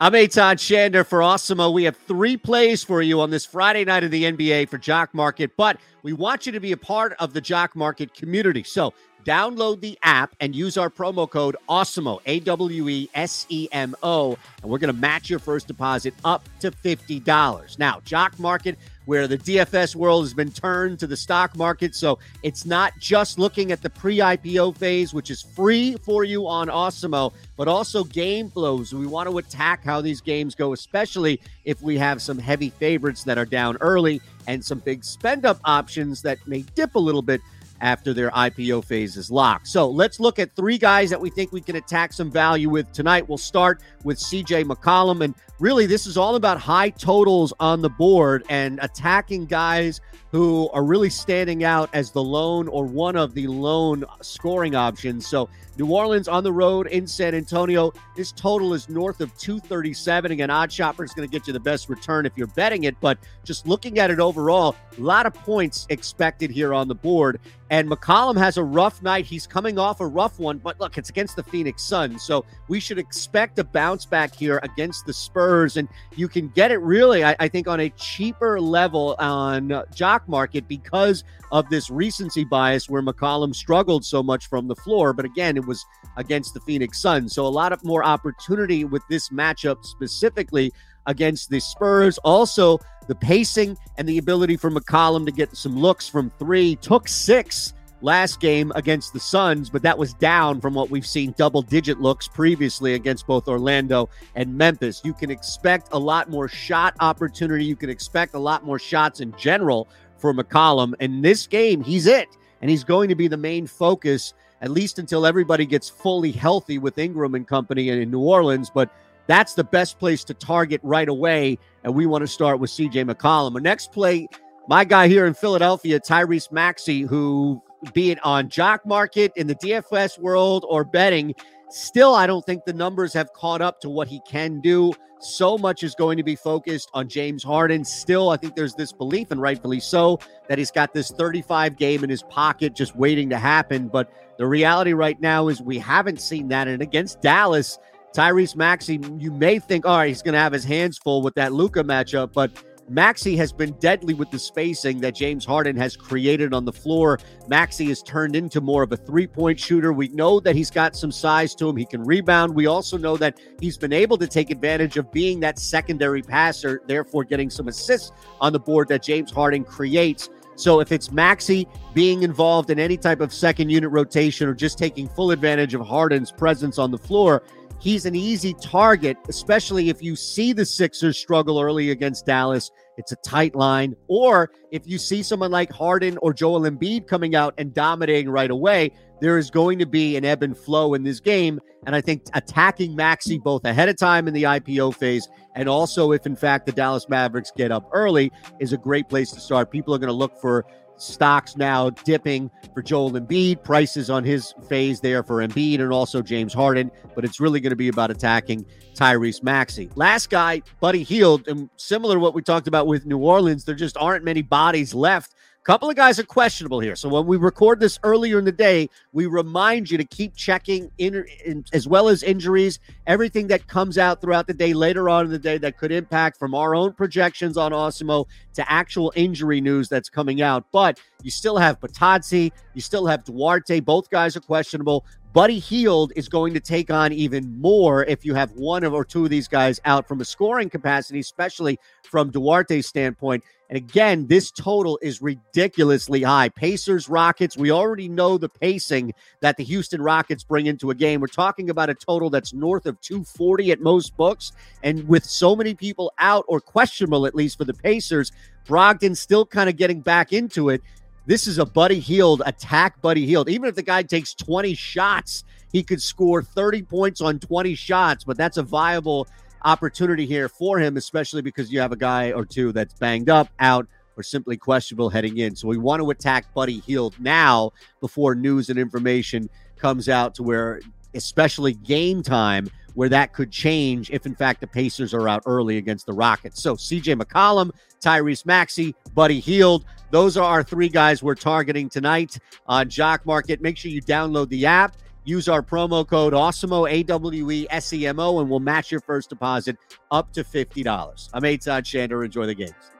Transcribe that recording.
I'm Eytan Shander for Awesemo. We have three plays for you on this Friday night of the NBA for Jock Market, but we want you to be a part of the Jock Market community. So download the app and use our promo code AWESEMO, A W E S E M O, and we're going to match your first deposit up to $50. Now, Jock Market where the DFS world has been turned to the stock market. So it's not just looking at the pre IPO phase, which is free for you on Awesemo, but also game flows. We want to attack how these games go, especially if we have some heavy favorites that are down early and some big spend up options that may dip a little bit after their IPO phase is locked. So let's look at three guys that we think we can attack some value with tonight. We'll start with CJ McCollum. And really, this is all about high totals on the board and attacking guys who are really standing out as the lone or one of the lone scoring options. So New Orleans on the road in San Antonio. This total is north of 237. Again, Odd Shopper is going to get you the best return if you're betting it, but just looking at it overall, a lot of points expected here on the board. And McCollum has a rough night. He's coming off a rough one, but look, it's against the Phoenix Suns. So we should expect a bounce back here against the Spurs. And you can get it really, I, I think, on a cheaper level on Jock Market because of this recency bias where McCollum struggled so much from the floor. But again, it was against the Phoenix Suns. So a lot of more opportunity with this matchup specifically against the Spurs. Also, the pacing and the ability for McCollum to get some looks from three took six last game against the Suns, but that was down from what we've seen double digit looks previously against both Orlando and Memphis. You can expect a lot more shot opportunity. You can expect a lot more shots in general for McCollum. And this game, he's it. And he's going to be the main focus at least until everybody gets fully healthy with Ingram and company in New Orleans. But that's the best place to target right away. And we want to start with CJ McCollum. The next play, my guy here in Philadelphia, Tyrese Maxey, who, be it on Jock Market, in the DFS world, or betting, still, I don't think the numbers have caught up to what he can do. So much is going to be focused on James Harden. Still, I think there's this belief, and rightfully so, that he's got this 35 game in his pocket just waiting to happen. But the reality right now is we haven't seen that. And against Dallas, Tyrese Maxey, you may think, all right, he's going to have his hands full with that Luka matchup, but Maxey has been deadly with the spacing that James Harden has created on the floor. Maxey has turned into more of a three point shooter. We know that he's got some size to him. He can rebound. We also know that he's been able to take advantage of being that secondary passer, therefore getting some assists on the board that James Harden creates. So if it's Maxey being involved in any type of second unit rotation or just taking full advantage of Harden's presence on the floor, he's an easy target, especially if you see the Sixers struggle early against Dallas. It's a tight line. Or if you see someone like Harden or Joel Embiid coming out and dominating right away, there is going to be an ebb and flow in this game. And I think attacking Maxey both ahead of time in the IPO phase and also if in fact the Dallas Mavericks get up early is a great place to start. People are going to look for stocks now dipping for Joel Embiid, prices on his phase there for Embiid and also James Harden, but it's really going to be about attacking Tyrese Maxey. Last guy, Buddy Hield, and similar to what we talked about with New Orleans, there just aren't many bodies left couple of guys are questionable here. So when we record this earlier in the day, we remind you to keep checking in, in, as well as injuries, everything that comes out throughout the day later on in the day that could impact from our own projections on Awesemo to actual injury news that's coming out. But you still have Bitadze, you still have Duarte. Both guys are questionable. Buddy Hield is going to take on even more if you have one or two of these guys out from a scoring capacity, especially from Duarte's standpoint. And again, this total is ridiculously high. Pacers, Rockets, we already know the pacing that the Houston Rockets bring into a game. We're talking about a total that's north of 240 at most books. And with so many people out or questionable, at least for the Pacers, Brogdon still kind of getting back into it. This is a Buddy Hield attack, Buddy Hield. Even if the guy takes 20 shots, he could score 30 points on 20 shots, but that's a viable opportunity here for him, especially because you have a guy or two that's banged up, out, or simply questionable heading in. So we want to attack Buddy Hield now before news and information comes out to where, especially game time, where that could change if, in fact, the Pacers are out early against the Rockets. So CJ McCollum, Tyrese Maxey, Buddy Hield. Those are our three guys we're targeting tonight on Jock Market. Make sure you download the app Use our promo code AWESEMO, A W E S E M O, and we'll match your first deposit up to $50. I'm Eytan Shander. Enjoy the games.